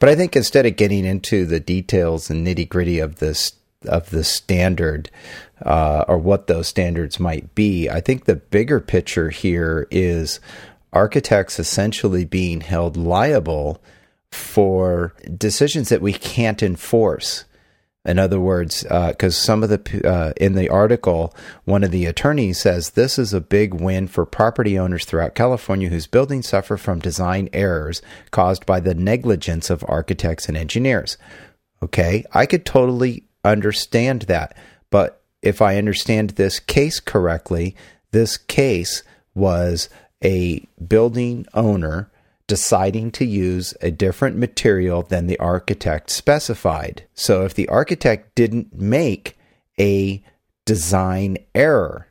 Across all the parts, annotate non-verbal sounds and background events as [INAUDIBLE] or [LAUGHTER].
But I think instead of getting into the details and nitty gritty of this of the standard uh, or what those standards might be, I think the bigger picture here is architects essentially being held liable for decisions that we can't enforce. In other words, because uh, some of the uh, in the article, one of the attorneys says this is a big win for property owners throughout California whose buildings suffer from design errors caused by the negligence of architects and engineers. Okay, I could totally understand that, but if I understand this case correctly, this case was a building owner deciding to use a different material than the architect specified. So if the architect didn't make a design error,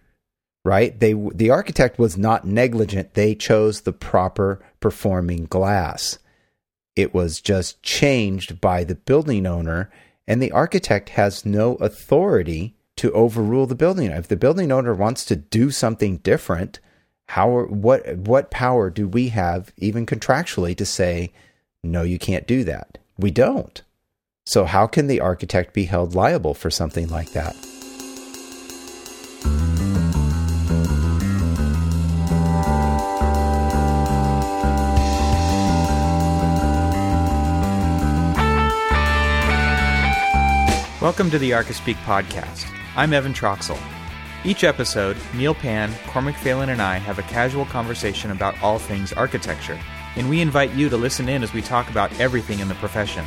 right? They the architect was not negligent. They chose the proper performing glass. It was just changed by the building owner and the architect has no authority to overrule the building. If the building owner wants to do something different, how what what power do we have even contractually to say no you can't do that we don't so how can the architect be held liable for something like that Welcome to the Archispeak podcast. I'm Evan Troxel. Each episode, Neil Pan, Cormac Phelan, and I have a casual conversation about all things architecture, and we invite you to listen in as we talk about everything in the profession,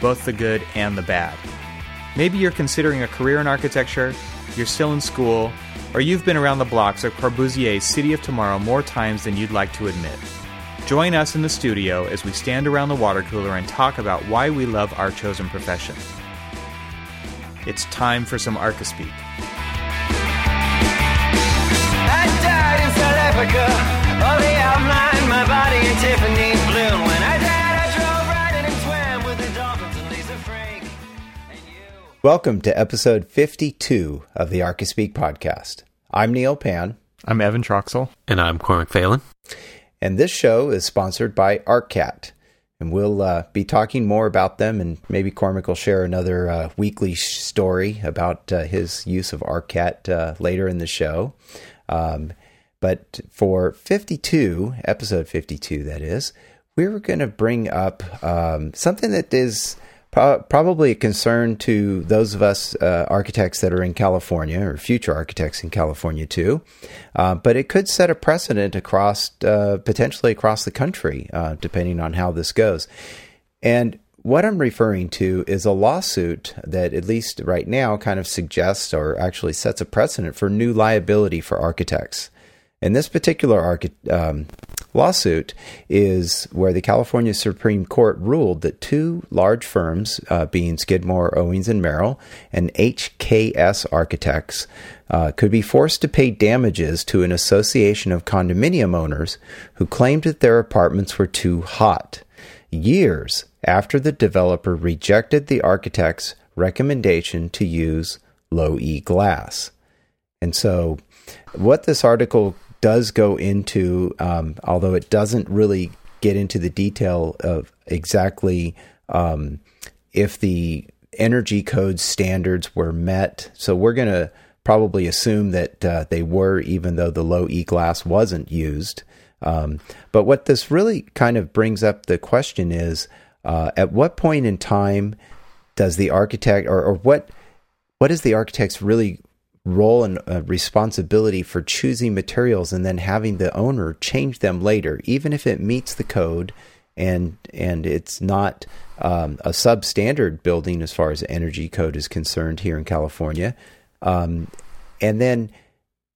both the good and the bad. Maybe you're considering a career in architecture, you're still in school, or you've been around the blocks of Corbusier's City of Tomorrow more times than you'd like to admit. Join us in the studio as we stand around the water cooler and talk about why we love our chosen profession. It's time for some Archispeak. Africa. Oh, they outlined my body in Tiffany's blue. When I died, I drove right in and with the dolphins and Lisa Frank. And you. Welcome to episode 52 of the Archispeak podcast. I'm Neil Pan. I'm Evan Troxel. And I'm Cormac Phelan. And this show is sponsored by ARCAT. And we'll uh, be talking more about them, and maybe Cormac will share another uh, weekly story about uh, his use of ARCAT uh, later in the show. Um, but for 52, episode 52, that is, we are going to bring up um, something that is pro- probably a concern to those of us uh, architects that are in California or future architects in California too. Uh, but it could set a precedent across, uh, potentially across the country, uh, depending on how this goes. And what I'm referring to is a lawsuit that, at least right now, kind of suggests or actually sets a precedent for new liability for architects. And this particular um, lawsuit is where the California Supreme Court ruled that two large firms, uh, being Skidmore, Owings and Merrill, and HKS Architects, uh, could be forced to pay damages to an association of condominium owners who claimed that their apartments were too hot, years after the developer rejected the architect's recommendation to use low E glass. And so, what this article does go into, um, although it doesn't really get into the detail of exactly um, if the energy code standards were met. So we're going to probably assume that uh, they were, even though the low E glass wasn't used. Um, but what this really kind of brings up the question is uh, at what point in time does the architect or, or what what is the architect's really role and uh, responsibility for choosing materials and then having the owner change them later, even if it meets the code and and it's not um, a substandard building as far as energy code is concerned here in California. Um, and then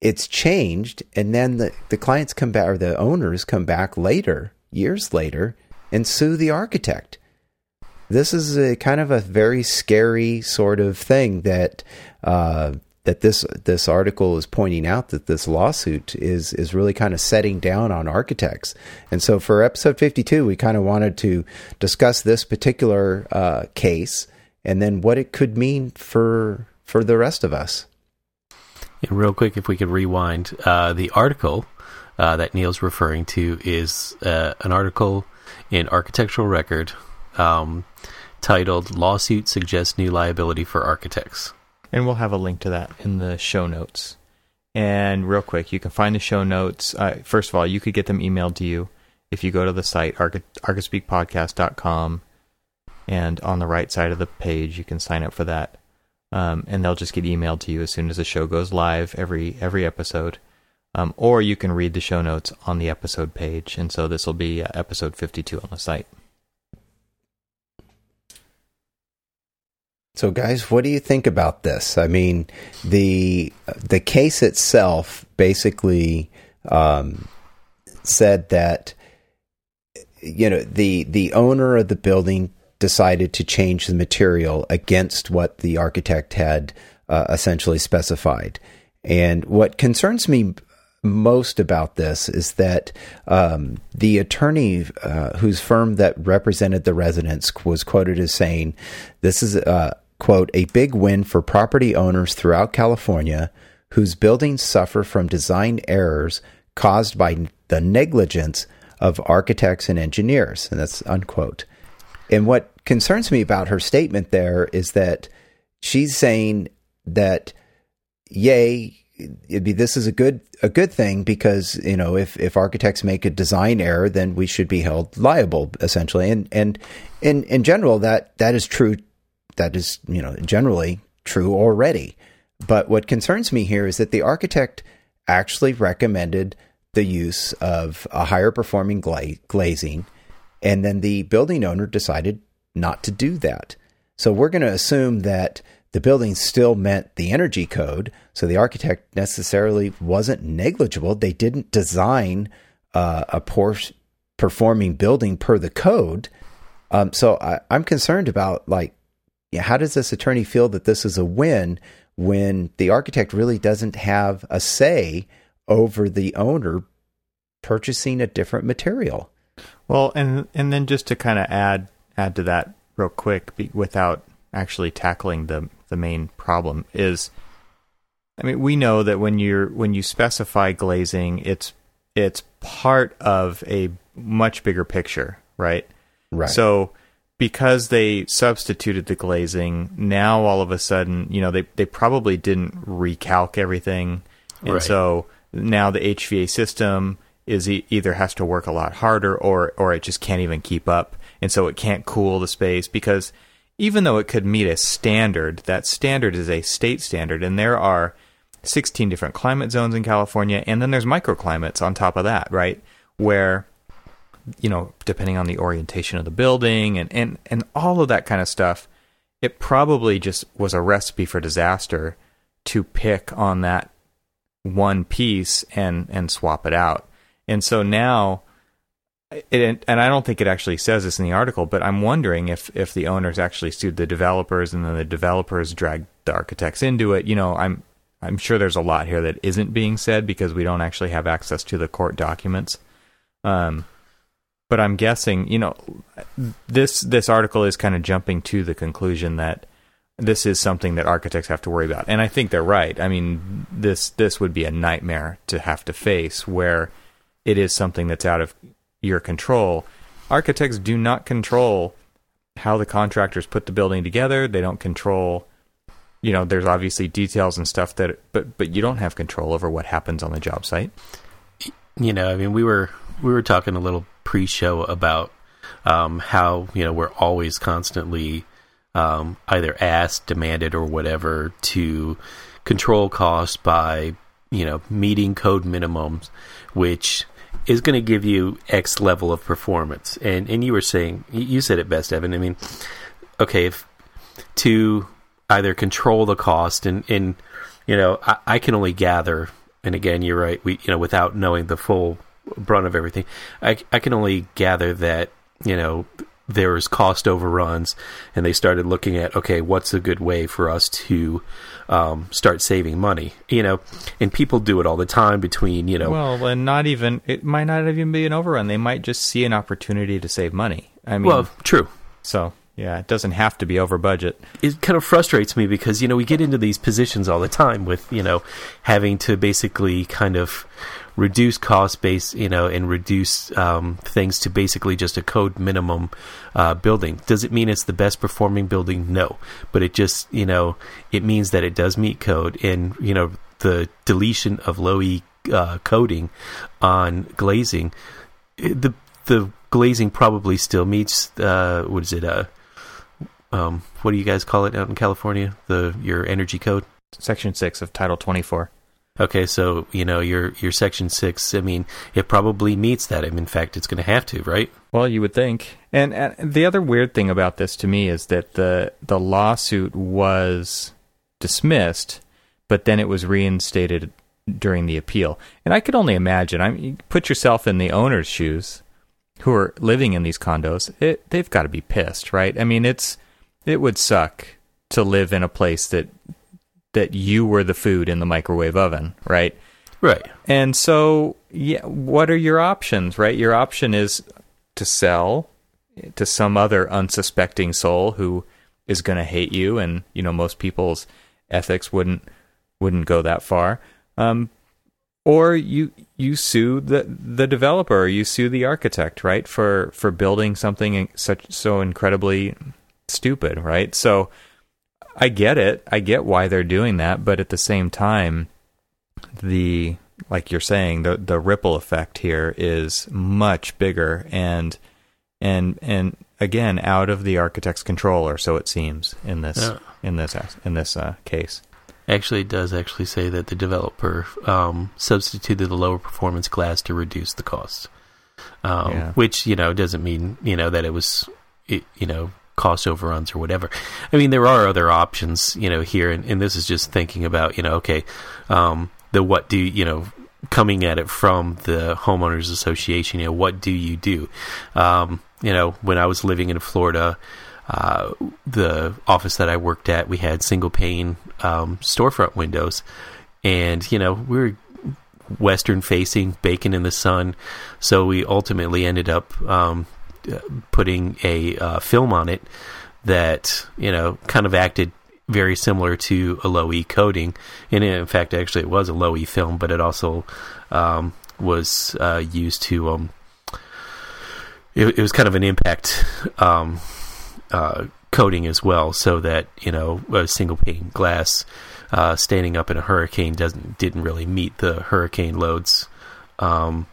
it's changed, and then the, the clients come back or the owners come back later, years later, and sue the architect. This is a kind of a very scary sort of thing that uh, that this this article is pointing out that this lawsuit is is really kind of setting down on architects. And so for episode 52, we kind of wanted to discuss this particular uh, case and then what it could mean for for the rest of us. And real quick, if we could rewind, uh, the article uh, that Neil's referring to is uh, an article in Architectural Record um, titled "Lawsuit Suggests New Liability for Architects." And we'll have a link to that in the show notes. And real quick, you can find the show notes. Uh, first of all, you could get them emailed to you if you go to the site, archispeakpodcast.com, and on the right side of the page, you can sign up for that. Um, and they'll just get emailed to you as soon as the show goes live every every episode. Um, or you can read the show notes on the episode page. And so this will be uh, episode 52 on the site. So, guys, what do you think about this? I mean, the the case itself basically um, said that you know the the owner of the building decided to change the material against what the architect had uh, essentially specified. And what concerns me most about this is that um, the attorney uh, whose firm that represented the residents was quoted as saying, "This is uh, quote a big win for property owners throughout California whose buildings suffer from design errors caused by the negligence of architects and engineers," and that's unquote. And what concerns me about her statement there is that she's saying that, yay, be, this is a good a good thing because you know if if architects make a design error, then we should be held liable essentially. And and in in general, that that is true. That is you know generally true already. But what concerns me here is that the architect actually recommended the use of a higher performing gla- glazing, and then the building owner decided not to do that. So we're going to assume that the building still met the energy code. So the architect necessarily wasn't negligible. They didn't design uh, a poor performing building per the code. Um, so I, am concerned about like, how does this attorney feel that this is a win when the architect really doesn't have a say over the owner purchasing a different material? Well, and and then just to kind of add add to that real quick, be, without actually tackling the the main problem is I mean we know that when you're when you specify glazing it's it's part of a much bigger picture, right? Right. So because they substituted the glazing, now all of a sudden, you know, they they probably didn't recalc everything. And right. so now the HVA system is e- either has to work a lot harder or or it just can't even keep up and so it can't cool the space because even though it could meet a standard, that standard is a state standard, and there are 16 different climate zones in California, and then there's microclimates on top of that, right? Where, you know, depending on the orientation of the building and, and, and all of that kind of stuff, it probably just was a recipe for disaster to pick on that one piece and, and swap it out. And so now it, and I don't think it actually says this in the article, but I'm wondering if if the owners actually sued the developers and then the developers dragged the architects into it. You know, I'm I'm sure there's a lot here that isn't being said because we don't actually have access to the court documents. Um, but I'm guessing, you know, this this article is kind of jumping to the conclusion that this is something that architects have to worry about, and I think they're right. I mean, this this would be a nightmare to have to face where it is something that's out of your control. Architects do not control how the contractors put the building together. They don't control you know, there's obviously details and stuff that but but you don't have control over what happens on the job site. You know, I mean we were we were talking a little pre-show about um, how, you know, we're always constantly um, either asked, demanded or whatever to control costs by, you know, meeting code minimums, which is going to give you X level of performance. And and you were saying you said it best, Evan. I mean, okay, if to either control the cost and and you know I, I can only gather. And again, you're right. We you know without knowing the full brunt of everything, I I can only gather that you know there was cost overruns, and they started looking at okay, what's a good way for us to um, start saving money? You know, and people do it all the time between you know. Well, and not even it might not even be an overrun. They might just see an opportunity to save money. I mean, well, true. So yeah, it doesn't have to be over budget. It kind of frustrates me because you know we get into these positions all the time with you know having to basically kind of reduce cost base, you know, and reduce um, things to basically just a code minimum uh, building. Does it mean it's the best performing building? No, but it just you know it means that it does meet code, and you know the deletion of low E uh, coding on glazing, the the glazing probably still meets uh, what is it? Uh, um, what do you guys call it out in California? The your energy code. Section six of Title twenty four. Okay, so you know your your section six. I mean, it probably meets that. I mean, in fact, it's going to have to, right? Well, you would think. And, the other weird thing about this to me is that the the lawsuit was dismissed, but then it was reinstated during the appeal. And I could only imagine. I mean, put yourself in the owner's shoes, who are living in these condos. It, they've got to be pissed, right? I mean, it's it would suck to live in a place that that you were the food in the microwave oven, right? Right. And so, yeah, what are your options, right? Your option is to sell to some other unsuspecting soul who is going to hate you and, you know, most people's ethics wouldn't wouldn't go that far. Um, or you you sue the the developer, or you sue the architect, right, for for building something such so incredibly stupid, right? So I get it. I get why they're doing that, but at the same time, the like you're saying, the the ripple effect here is much bigger and and and again out of the architect's control, or so it seems in this yeah. in this in this uh, case. Actually, it does actually say that the developer um, substituted the lower performance glass to reduce the cost, um, yeah. which you know doesn't mean you know that it was it, you know cost overruns or whatever. I mean, there are other options, you know, here, and, and this is just thinking about, you know, okay, um, the what do you know, coming at it from the homeowners association, you know, what do you do? Um, you know, when I was living in Florida, uh, the office that I worked at, we had single pane um, storefront windows, and you know, we were western facing, baking in the sun, so we ultimately ended up um, putting a uh, film on it that you know kind of acted very similar to a low E coating, and in fact, actually, it was a low E film, but it also um, was uh, used to. Um, it, it, was kind of an impact um, uh, coating as well, so that you know a single pane glass uh, standing up in a hurricane doesn't didn't really meet the hurricane loads. Um,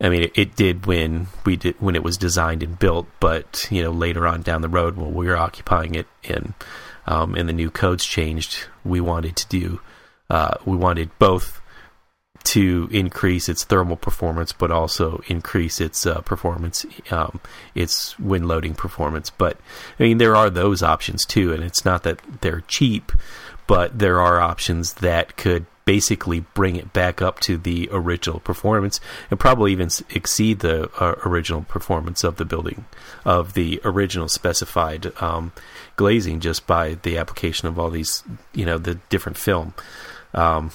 I mean, it, it, did when we did when it was designed and built, but you know later on down the road when we were occupying it and um, and the new codes changed, we wanted to do uh, we wanted both to increase its thermal performance, but also increase its uh, performance, um, its wind loading performance. But I mean, there are those options too, and it's not that they're cheap, but there are options that could basically bring it back up to the original performance and probably even exceed the uh, original performance of the building of the original specified um, glazing just by the application of all these you know the different film. Um,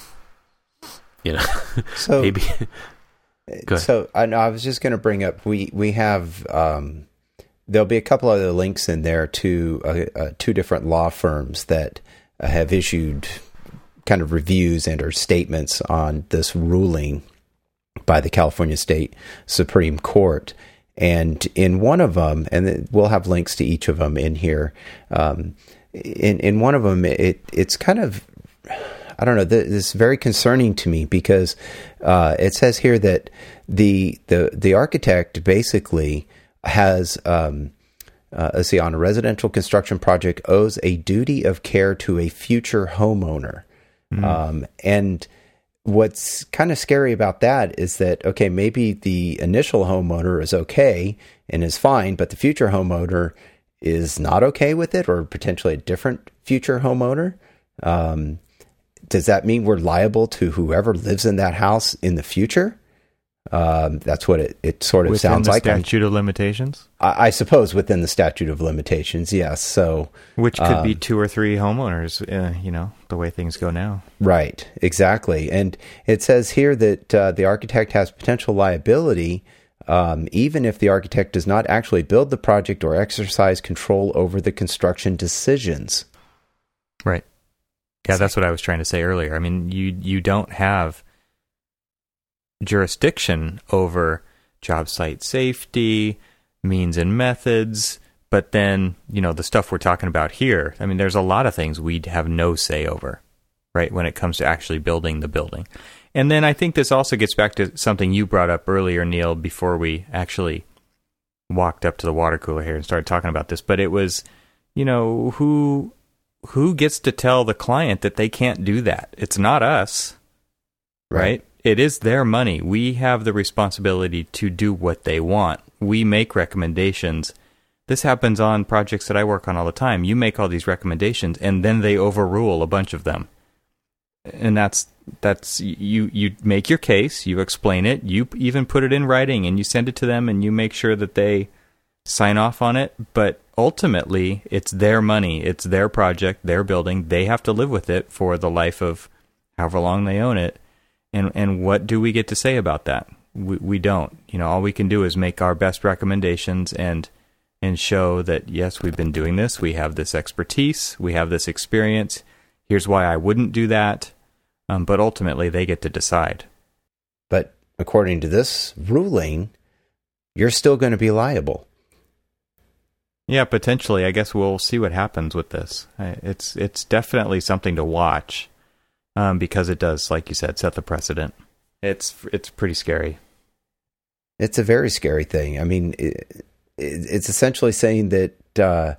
you know [LAUGHS] so maybe so I, I was just going to bring up we we have um, there'll be a couple other links in there to uh, uh, two different law firms that have issued kind of reviews and or statements on this ruling by the California State Supreme Court. And in one of them, and we'll have links to each of them in here. Um, in in one of them, it it's kind of I don't know. This is very concerning to me because uh, it says here that the the the architect basically has um, uh, let's see on a residential construction project owes a duty of care to a future homeowner. Mm. Um, and what's kind of scary about that is that, okay, maybe the initial homeowner is okay and is fine, but the future homeowner is not okay with it or potentially a different future homeowner. Um, does that mean we're liable to whoever lives in that house in the future? Um, that's what it, it sort of within sounds the like. Statute of limitations. I, I, suppose within the statute of limitations, yes. So, which could um, be two or three homeowners. Uh, you know the way things go now. Right. Exactly. And it says here that uh, the architect has potential liability. Um, even if the architect does not actually build the project or exercise control over the construction decisions. Right. Yeah, that's what I was trying to say earlier. I mean, you you don't have jurisdiction over job site safety, means and methods, but then, you know, the stuff we're talking about here, I mean, there's a lot of things we'd have no say over, right, when it comes to actually building the building. And then I think this also gets back to something you brought up earlier, Neil, before we actually walked up to the water cooler here and started talking about this. But it was, you know, who who gets to tell the client that they can't do that? It's not us, right? right? It is their money. We have the responsibility to do what they want. We make recommendations. This happens on projects that I work on all the time. You make all these recommendations and then they overrule a bunch of them. And that's that's you you make your case, you explain it, you even put it in writing and you send it to them and you make sure that they sign off on it, but ultimately it's their money, it's their project, their building. They have to live with it for the life of however long they own it. And and what do we get to say about that? We we don't. You know, all we can do is make our best recommendations and and show that yes, we've been doing this, we have this expertise, we have this experience. Here's why I wouldn't do that. Um, but ultimately, they get to decide. But according to this ruling, you're still going to be liable. Yeah, potentially. I guess we'll see what happens with this. It's it's definitely something to watch um, because it does, like you said, set the precedent. It's it's pretty scary. It's a very scary thing. I mean, it, it's essentially saying that uh,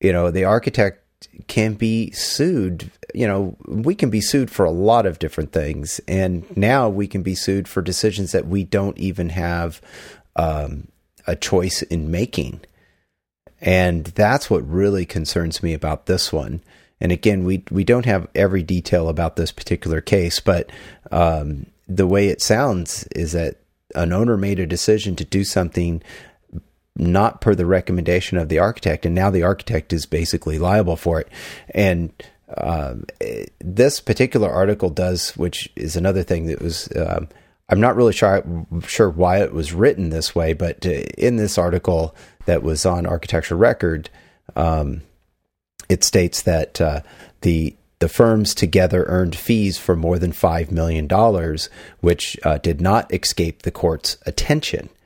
you know the architect can be sued. You know, we can be sued for a lot of different things, and now we can be sued for decisions that we don't even have um, a choice in making. And that's what really concerns me about this one. And again, we we don't have every detail about this particular case, but um, the way it sounds is that an owner made a decision to do something not per the recommendation of the architect, and now the architect is basically liable for it. And um, this particular article does, which is another thing that was. Um, I'm not really sure sure why it was written this way, but uh, in this article, that was on Architecture Record, um, it states that uh, the the firms together earned fees for more than five million dollars, which uh, did not escape the court's attention. [LAUGHS]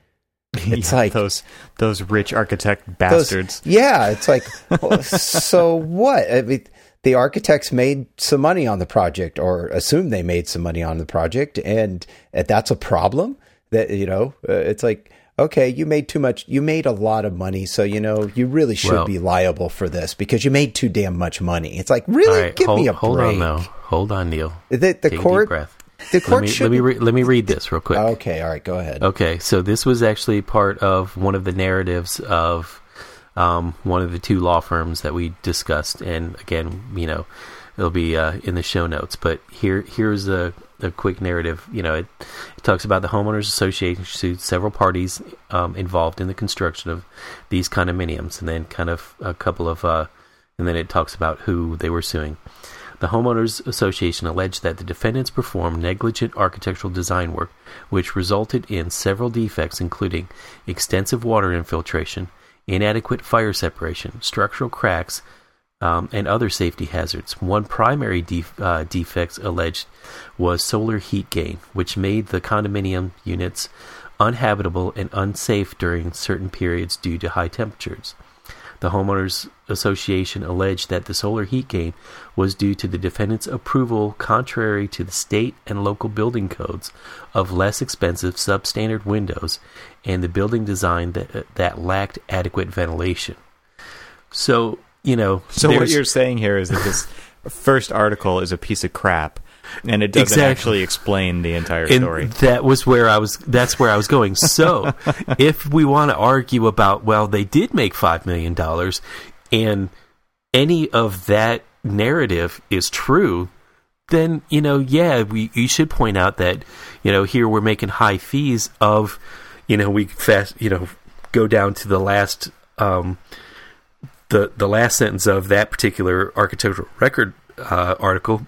It's yeah, like those those rich architect bastards. Those, yeah, it's like [LAUGHS] so what? I mean, the architects made some money on the project, or assume they made some money on the project, and that's a problem. That you know, uh, it's like okay, you made too much, you made a lot of money, so you know you really should well, be liable for this because you made too damn much money. It's like really, right, give hold, me a hold break. on now, hold on, Neil. The, the Take court, the court let me, should let me re- let me read this real quick. Okay, all right, go ahead. Okay, so this was actually part of one of the narratives of um, one of the two law firms that we discussed, and again, you know, it'll be uh, in the show notes. But here here's a a quick narrative. You know, it, it talks about the homeowners association sued several parties um, involved in the construction of these condominiums, and then kind of a couple of, uh, and then it talks about who they were suing. The homeowners association alleged that the defendants performed negligent architectural design work, which resulted in several defects, including extensive water infiltration, inadequate fire separation, structural cracks, um, and other safety hazards. One primary uh, defect alleged was solar heat gain, which made the condominium units uninhabitable and unsafe during certain periods due to high temperatures. The Homeowners Association alleged that the solar heat gain was due to the defendant's approval, contrary to the state and local building codes, of less expensive substandard windows and the building design that, that lacked adequate ventilation. So, you know. So what you're saying here is that this [LAUGHS] first article is a piece of crap, and it doesn't exactly. actually explain the entire and story. That was where I was. That's where I was going. [LAUGHS] So, if we want to argue about, well, they did make five million dollars, and any of that narrative is true, then you know, yeah, we you should point out that you know here we're making high fees of, you know, we fast, you know, go down to the last. Um, the the last sentence of that particular architectural record uh, article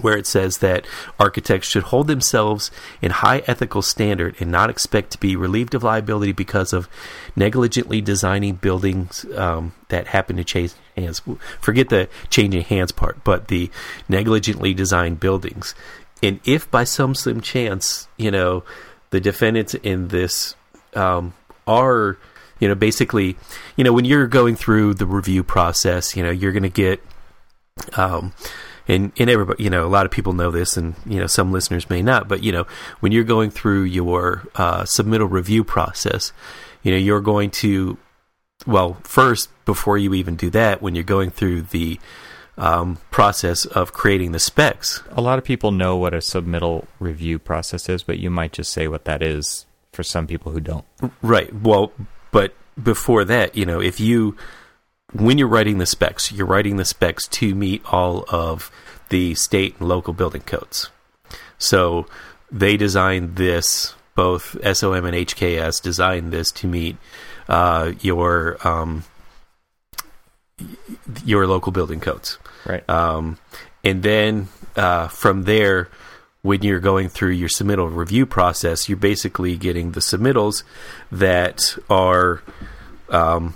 where it says that architects should hold themselves in high ethical standard and not expect to be relieved of liability because of negligently designing buildings um, that happen to change hands. Forget the changing hands part, but the negligently designed buildings. and if by some slim chance, you know, the defendants in this um, are, you know, basically, you know, when you're going through the review process, you know, you're going to get, um, and and everybody, you know, a lot of people know this, and you know, some listeners may not, but you know, when you're going through your uh, submittal review process, you know, you're going to, well, first before you even do that, when you're going through the um, process of creating the specs. A lot of people know what a submittal review process is, but you might just say what that is for some people who don't. Right. Well, but before that, you know, if you when you're writing the specs, you're writing the specs to meet all of the state and local building codes. So they designed this, both SOM and HKS designed this to meet uh, your um, your local building codes. Right. Um, and then uh, from there, when you're going through your submittal review process, you're basically getting the submittals that are um,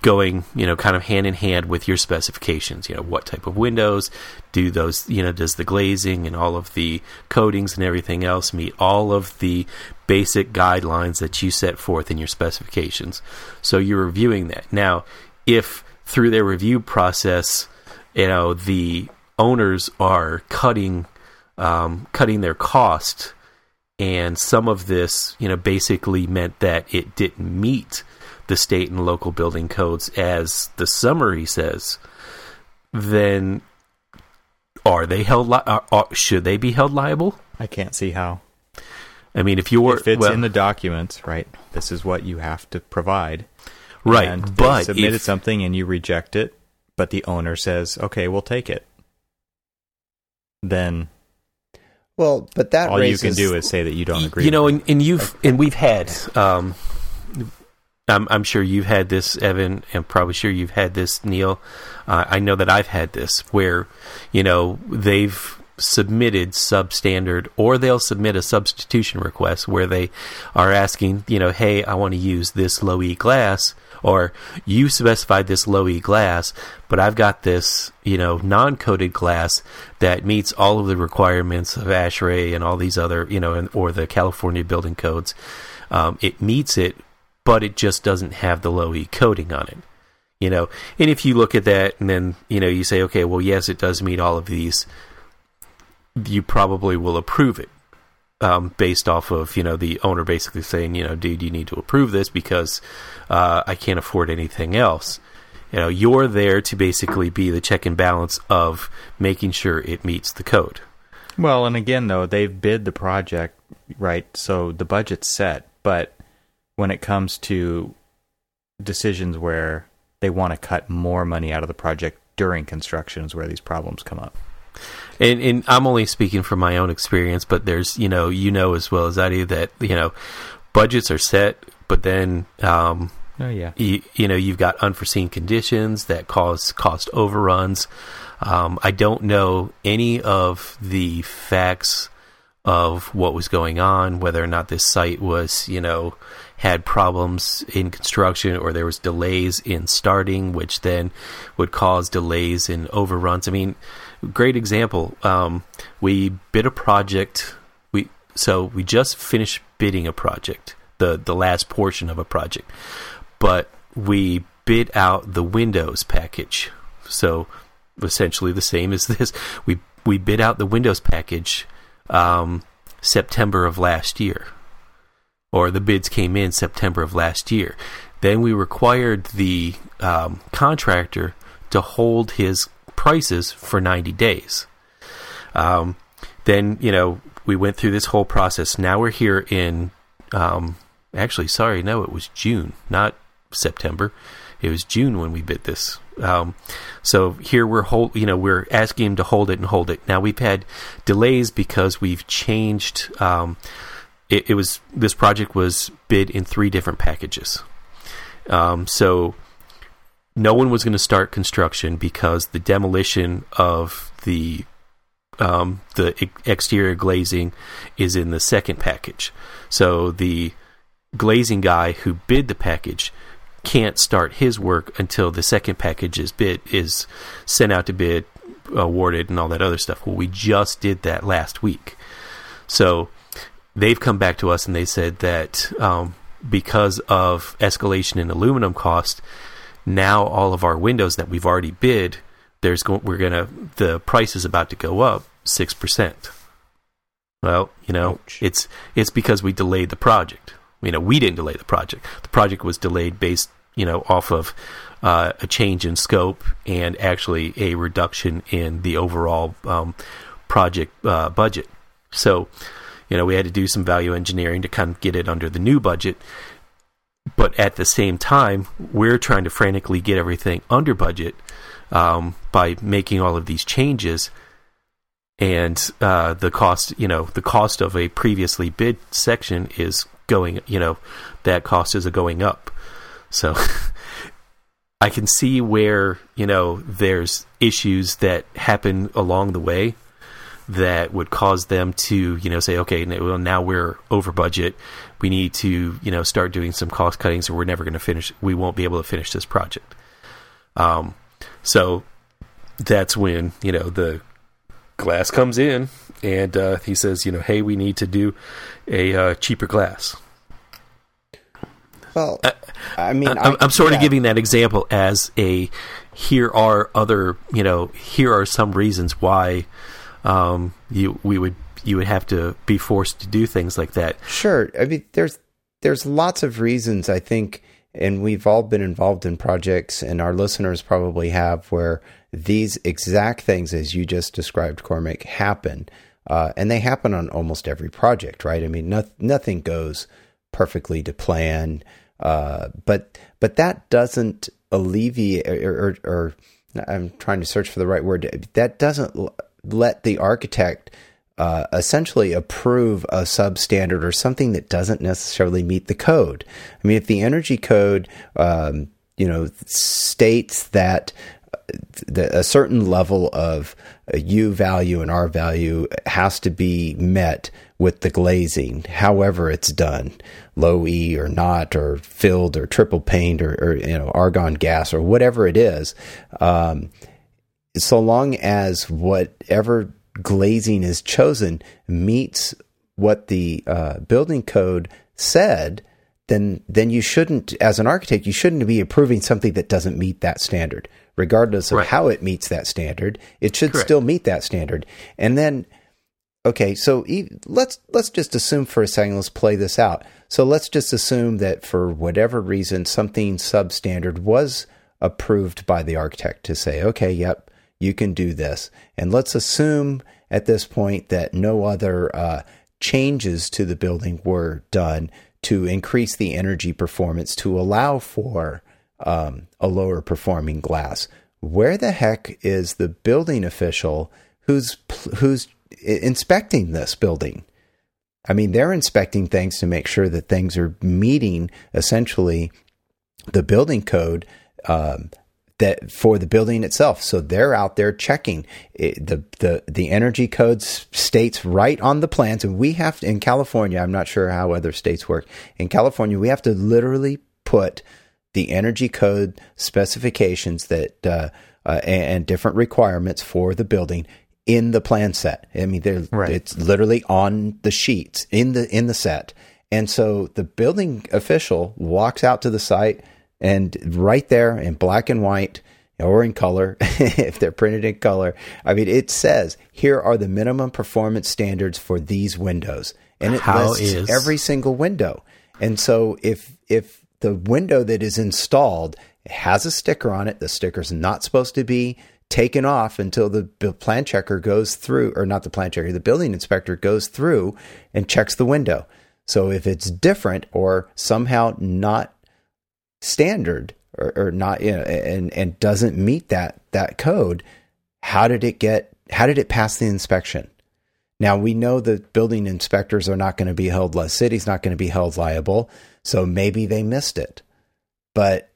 going, you know, kind of hand in hand with your specifications. You know, what type of windows do those, you know, does the glazing and all of the coatings and everything else meet all of the basic guidelines that you set forth in your specifications? So you're reviewing that. Now, if through their review process, you know, the owners are cutting um, cutting their cost, and some of this, you know, basically meant that it didn't meet the state and local building codes as the summary says. Then, are they held? Li- are, are, should they be held liable? I can't see how. I mean, if you're If it's well, in the documents, right? This is what you have to provide. right, And they but submitted if, something and you reject it, but the owner says, "Okay, we'll take it." Then Well, but that all raises, you can do is say that you don't agree. You know, and, and you've and we've had. Um, I'm, I'm sure you've had this, Evan, and probably sure you've had this, Neil. Uh, I know that I've had this where, you know, they've submitted substandard or they'll submit a substitution request where they are asking, you know, hey, I want to use this low E glass or you specified this low E glass, but I've got this, you know, non-coated glass that meets all of the requirements of ASHRAE and all these other, you know, and, or the California building codes. Um, it meets it, but it just doesn't have the low E coating on it. You know, and if you look at that and then, you know, you say, okay, well, yes, it does meet all of these, you probably will approve it um, based off of you know the owner basically saying you know dude you need to approve this because uh, I can't afford anything else. You know you're there to basically be the check and balance of making sure it meets the code. Well, and again, though, they've bid the project, right? So the budget's set. But when it comes to decisions where they want to cut more money out of the project during construction is where these problems come up. And, and I'm only speaking from my own experience, but there's you know you know as well as I do that you know budgets are set, but then um, Oh, yeah. you, you know you've got unforeseen conditions that cause cost overruns. Um, I don't know any of the facts of what was going on, whether or not this site was you know had problems in construction or there was delays in starting, which then would cause delays in overruns. I mean, great example. Um, we bid a project. We so we just finished bidding a project, the the last portion of a project but we bid out the Windows package. So essentially the same as [LAUGHS] this. We we bid out the Windows package um, September of last year, or the bids came in September of last year. Then we required the um, contractor to hold his prices for 90 days. Um, then you know we went through this whole process. Now we're here in um, actually sorry no it was June not September. It was June when we bid this. Um, so here we're hold, you know, we're asking him to hold it and hold it. Now we've had delays because we've changed. Um, it, it, was this project was bid in three different packages. Um, so no one was going to start construction because the demolition of the um, the exterior glazing is in the second package. So the glazing guy who bid the package can't start his work until the second package is bid is sent out to bid, awarded, and all that other stuff. Well, we just did that last week. So they've come back to us and they said that um, because of escalation in aluminum cost, now all of our windows that we've already bid, there's go- we're gonna the price is about to go up six percent. Well, you know, Ouch. it's it's because we delayed the project. You know, we didn't delay the project. The project was delayed based, you know, off of uh, a change in scope and actually a reduction in the overall um, project uh, budget. So, you know, we had to do some value engineering to kind of get it under the new budget. But at the same time, we're trying to frantically get everything under budget um, by making all of these changes. And uh, the cost you know the cost of a previously bid section is going you know that cost is going up. So [LAUGHS] i can see where you know there's issues that happen along the way that would cause them to you know say okay well now we're over budget we need to you know start doing some cost cutting so we're never going to finish we won't be able to finish this project um so that's when you know the glass comes in and uh, he says, you know, hey, we need to do a uh, cheaper glass. Well, I mean, I'm, I'm sort of giving that example as a here are other, you know, here are some reasons why um, you we would you would have to be forced to do things like that. Sure. I mean, there's there's lots of reasons I think, and we've all been involved in projects, and our listeners probably have, where these exact things, as you just described, Cormac, happen, uh, and they happen on almost every project, right? I mean, no, nothing goes perfectly to plan, uh, but but that doesn't alleviate or, or, or I'm trying to search for the right word. That doesn't let the architect uh, essentially approve a substandard or something that doesn't necessarily meet the code. I mean, if the energy code, um, you know, states that the, a certain level of uh, U value and R value has to be met with the glazing, however it's done, low E or not, or filled or triple paint or, or you know argon gas or whatever it is. Um, so long as whatever glazing is chosen meets what the uh, building code said, then then you shouldn't, as an architect, you shouldn't be approving something that doesn't meet that standard, regardless of Right. how it meets that standard. It should Correct. still meet that standard. And then, okay, so let's let's just assume for a second. Let's play this out. So let's just assume that for whatever reason, something substandard was approved by the architect to say, okay, yep, you can do this. And let's assume at this point that no other uh, changes to the building were done to increase the energy performance to allow for um, a lower performing glass. Where the heck is the building official who's who's inspecting this building? I mean, they're inspecting things to make sure that things are meeting essentially the building code um, that for the building itself. So they're out there checking it, the the the energy code states right on the plans, and we have to in California. I'm not sure how other states work. In California, we have to literally put the energy code specifications that uh, uh, and, different requirements for the building in the plan set. I mean, they're Right. it's literally on the sheets in the in the set. And so the building official walks out to the site and right there in black and white or in color, [LAUGHS] if they're printed in color, I mean, it says here are the minimum performance standards for these windows, and it How lists is- every single window. And so if if the window that is installed has a sticker on it, the sticker's not supposed to be taken off until the plan checker goes through, or not the plan checker, the building inspector goes through and checks the window. So if it's different or somehow not standard or, or not, you know, and and doesn't meet that that code, how did it get? How did it pass the inspection? Now we know that building inspectors are not going to be held. The city's not going to be held liable, so maybe they missed it. But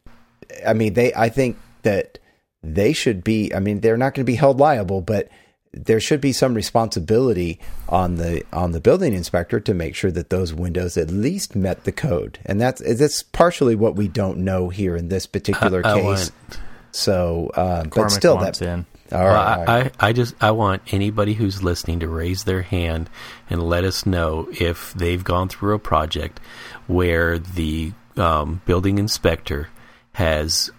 I mean, they. I think that they should be. I mean, they're not going to be held liable, but there should be some responsibility on the on the building inspector to make sure that those windows at least met the code, and that's that's partially what we don't know here in this particular I- I case. want- So, uh, but still, that's in. All Well. I, I, I just I want anybody who's listening to raise their hand and let us know if they've gone through a project where the um, building inspector has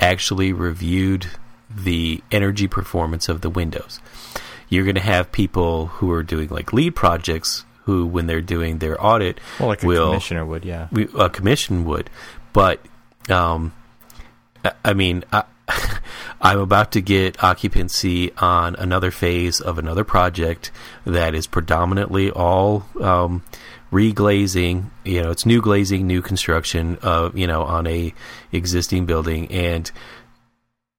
actually reviewed the energy performance of the windows. You're going to have people who are doing like LEED projects who, when they're doing their audit, Well, like a will commissioner would, yeah. we, a commission would, but um, I- I mean, I, [LAUGHS] I'm about to get occupancy on another phase of another project that is predominantly all um, reglazing. You know, it's new glazing, new construction. Uh, you know, on a existing building, and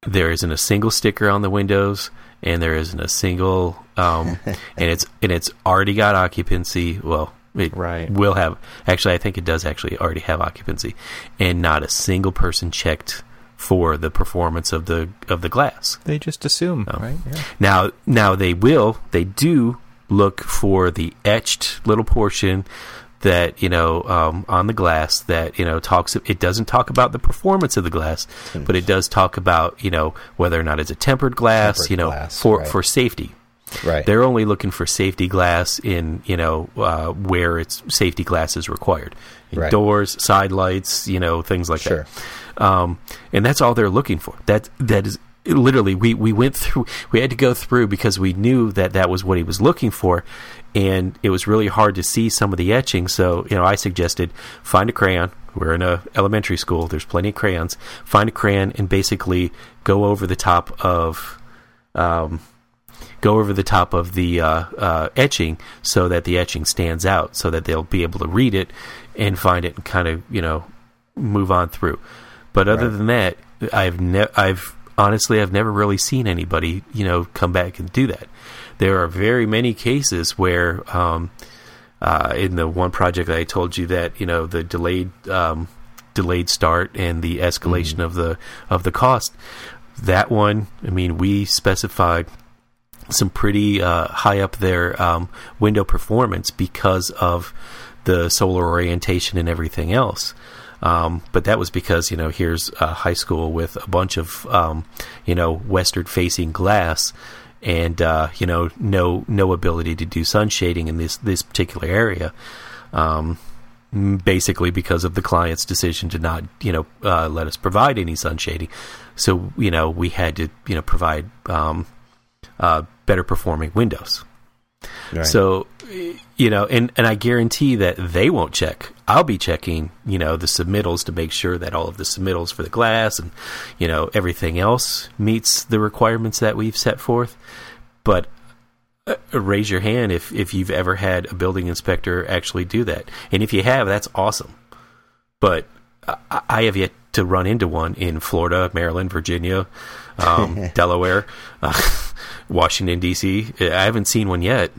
there isn't a single sticker on the windows, and there isn't a single, um, [LAUGHS] and it's and it's already got occupancy. Well, it Right. will have. Actually, I think it does actually already have occupancy, and not a single person checked for the performance of the of the glass. They just assume, Oh. right? Yeah. Now, now they will, they do look for the etched little portion that you know um, on the glass that you know talks. It doesn't talk about the performance of the glass, but it does talk about you know whether or not it's a tempered glass. Tempered you know, glass, for right. for safety. right. They're only looking for safety glass in you know uh, where it's safety glass is required, Right. doors, side lights, you know things like Sure. that. Um, and that's all they're looking for. That that is literally we we went through. We had to go through because we knew that that was what he was looking for, and it was really hard to see some of the etching. So you know, I suggested find a crayon. We're in a elementary school. There's plenty of crayons. Find a crayon and basically go over the top of. Um, go over the top of the uh, uh, etching so that the etching stands out, so that they'll be able to read it and find it and kind of you know move on through. But other Right. than that, I've ne- I've honestly I've never really seen anybody you know come back and do that. There are very many cases where. Um, uh, in the one project that I told you that you know the delayed um, delayed start and the escalation of the of the cost. That one, I mean, we specified some pretty uh, high up there um, window performance because of the solar orientation and everything else. Um, but that was because you know here's a high school with a bunch of um, you know westward facing glass and uh, you know no no ability to do sun shading in this this particular area. Um, basically because of the client's decision to not you know uh, let us provide any sun shading. So you know we had to you know provide um, uh, better performing windows. Right. So, you know, and, and I guarantee that they won't check. I'll be checking, you know, the submittals to make sure that all of the submittals for the glass and, you know, everything else meets the requirements that we've set forth. But uh, raise your hand if, if you've ever had a building inspector actually do that. And if you have, that's awesome. But I, I have yet to run into one in Florida, Maryland, Virginia, um, [LAUGHS] Delaware, uh, Washington, D.C. I haven't seen one yet.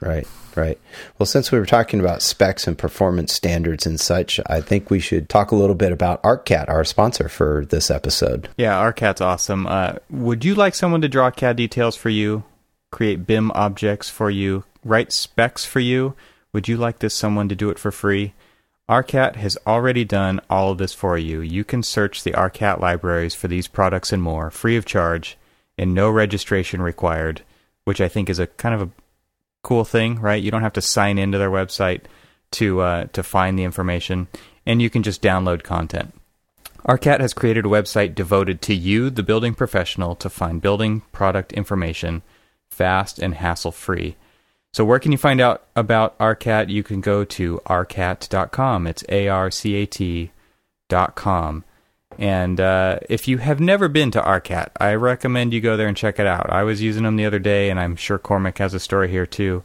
Right, right. Well, since we were talking about specs and performance standards and such, I think we should talk a little bit about ARCAT, our sponsor for this episode. Yeah, ARCAT's awesome. Uh, would you like someone to draw CAD details for you, create BIM objects for you, write specs for you? Would you like this someone to do it for free? ARCAT has already done all of this for you. You can search the ARCAT libraries for these products and more, free of charge, and no registration required, which I think is a kind of a cool thing, right? You don't have to sign into their website to uh, to find the information, and you can just download content. ARCAT has created a website devoted to you, the building professional, to find building product information fast and hassle free. So, where can you find out about ARCAT? You can go to arcat.com. It's A R C A T.com. And uh, if you have never been to ARCAT, I recommend you go there and check it out. I was using them the other day, and I'm sure Cormac has a story here too,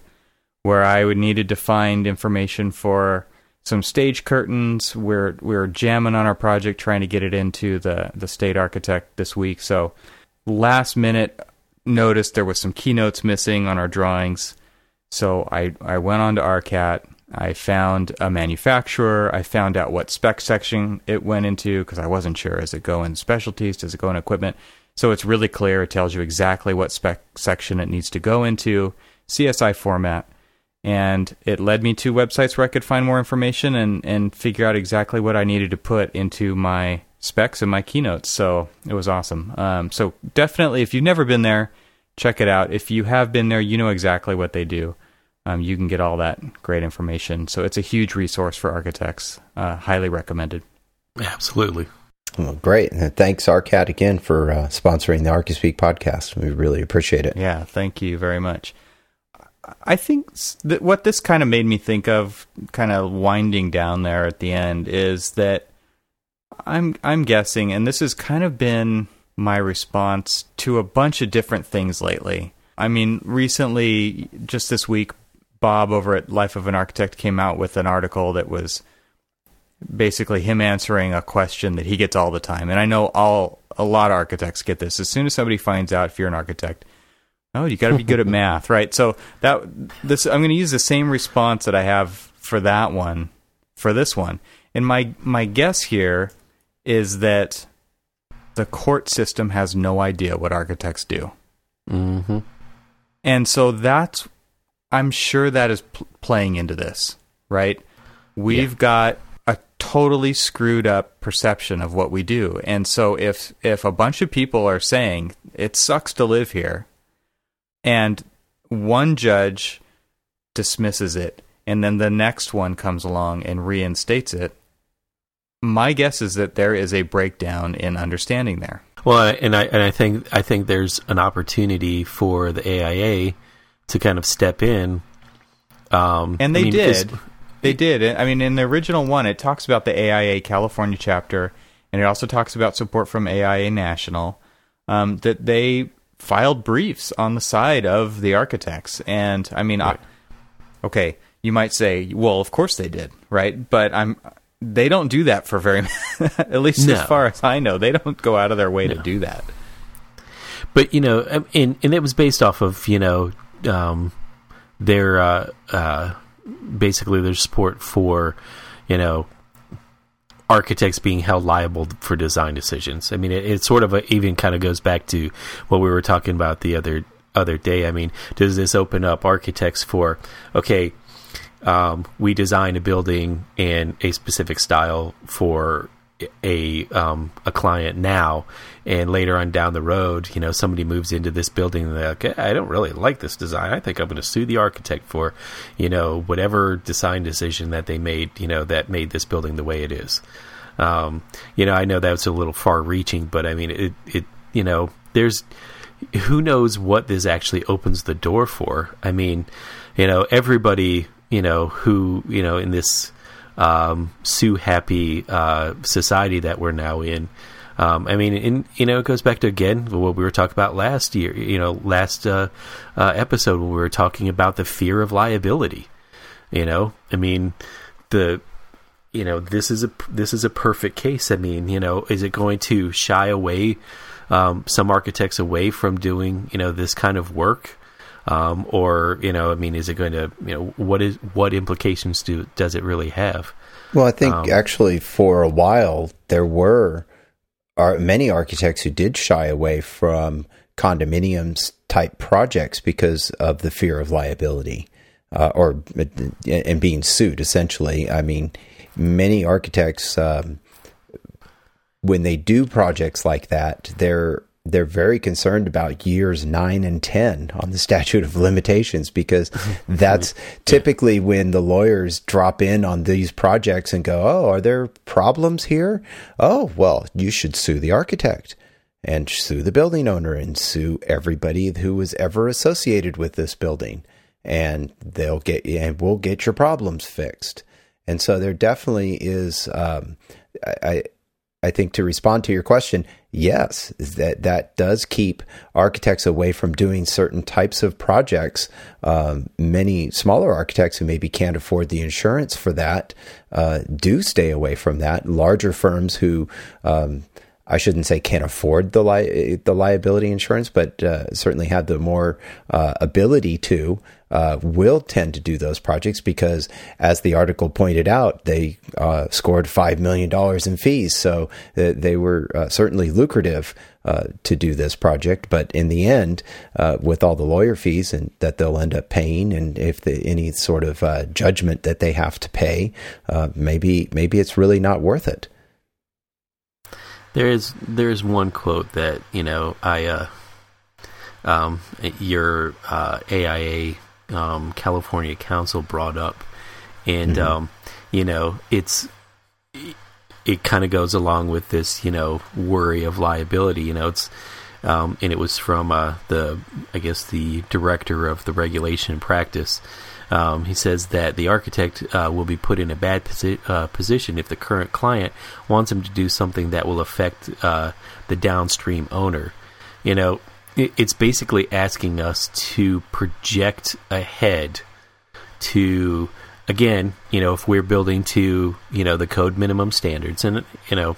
where I would needed to find information for some stage curtains. We're we're jamming on our project, trying to get it into the the state architect this week. So last minute noticed there was some keynotes missing on our drawings. So I I went on to ARCAT. I found a manufacturer. I found out what spec section it went into because I wasn't sure. Does it go in specialties? Does it go in equipment? So it's really clear. It tells you exactly what spec section it needs to go into, CSI format and it led me to websites where I could find more information and, and figure out exactly what I needed to put into my specs and my keynotes. So it was awesome. Um, so definitely, if you've never been there, check it out. If you have been there, you know exactly what they do. Um, you can get all that great information. So it's a huge resource for architects. Uh, highly recommended. Absolutely. Well, great. And thanks, ARCAT, again for uh, sponsoring the ArchiSpeak podcast. We really appreciate it. Yeah, thank you very much. I think that what this kind of made me think of, kind of winding down there at the end, is that I'm I'm guessing, and this has kind of been my response to a bunch of different things lately. I mean, recently, just this week, Bob over at Life of an Architect came out with an article that was basically him answering a question that he gets all the time. And I know all a lot of architects get this. As soon as somebody finds out if you're an architect, oh, you got to be good at [LAUGHS] math, right? So that this I'm going to use the same response that I have for that one for this one. And my my guess here is that the court system has no idea what architects do. Mm-hmm. And so that's I'm sure that is pl- playing into this, right? We've yeah. got a totally screwed up perception of what we do. And so if if a bunch of people are saying it sucks to live here and one judge dismisses it and then the next one comes along and reinstates it, my guess is that there is a breakdown in understanding there. Well, and I and I think I think there's an opportunity for the AIA to kind of step in. Um, and they I mean, did. They did. I mean, in the original one, it talks about the AIA California chapter, and it also talks about support from AIA National. Um, that they filed briefs on the side of the architects, and I mean, right. I, okay, you might say, well, of course they did, right? But I'm they don't do that for very [LAUGHS] at least no. as far as I know. They don't go out of their way no. to do that. But you know, um, and and it was based off of you know um, their uh, uh, basically their support for you know architects being held liable for design decisions. I mean, it, it sort of a, even kind of goes back to what we were talking about the other other day. I mean, does this open up architects for okay? um, we design a building in a specific style for a um, a client now, and later on down the road, you know, somebody moves into this building and they're like, I don't really like this design. I think I'm going to sue the architect for, you know, whatever design decision that they made, you know, that made this building the way it is. Um, you know, I know that's a little far reaching, but I mean, it, it, you know, there's who knows what this actually opens the door for. I mean, you know, everybody you know, who, you know, in this um, sue happy uh, society that we're now in. Um, I mean, in, you know, it goes back to again what we were talking about last year, you know, last uh, uh, episode when we were talking about the fear of liability. You know, I mean, the you know this is a this is a perfect case. I mean, you know, is it going to shy away um, some architects away from doing you know this kind of work? Um, or you know, I mean, is it going to you know what is what implications do does it really have? Well, I think um, actually for a while there were are many architects who did shy away from condominiums type projects because of the fear of liability uh, or and being sued. Essentially, I mean, many architects um, when they do projects like that, they're they're very concerned about years nine and 10 on the [LAUGHS] statute of limitations because [LAUGHS] that's typically when the lawyers drop in on these projects and go, Oh, are there problems here? Oh, well, you should sue the architect and sue the building owner and sue everybody who was ever associated with this building. And they'll get, and we'll get your problems fixed. And so there definitely is, um, I, I think to respond to your question, yes, that that does keep architects away from doing certain types of projects. Um, many smaller architects who maybe can't afford the insurance for that uh, do stay away from that. Larger firms who um, I shouldn't say can't afford the li- the liability insurance, but uh, certainly have the more uh, ability to uh, will tend to do those projects because, as the article pointed out, they uh, scored five million dollars in fees, so they were uh, certainly lucrative uh, to do this project. But in the end, uh, with all the lawyer fees and that they'll end up paying, and if the, any sort of uh, judgment that they have to pay, maybe maybe it's really not worth it. There is there is one quote that you know I uh, um, your uh, AIA um, California Council brought up, and mm-hmm. um, you know it's it kind of goes along with this you know worry of liability. You know it's um, and it was from uh, the I guess the director of the regulation and practice. Um, he says that the architect uh, will be put in a bad posi- uh, position if the current client wants him to do something that will affect uh, the downstream owner. You know, it's basically asking us to project ahead to again you know if we're building to you know the code minimum standards and you know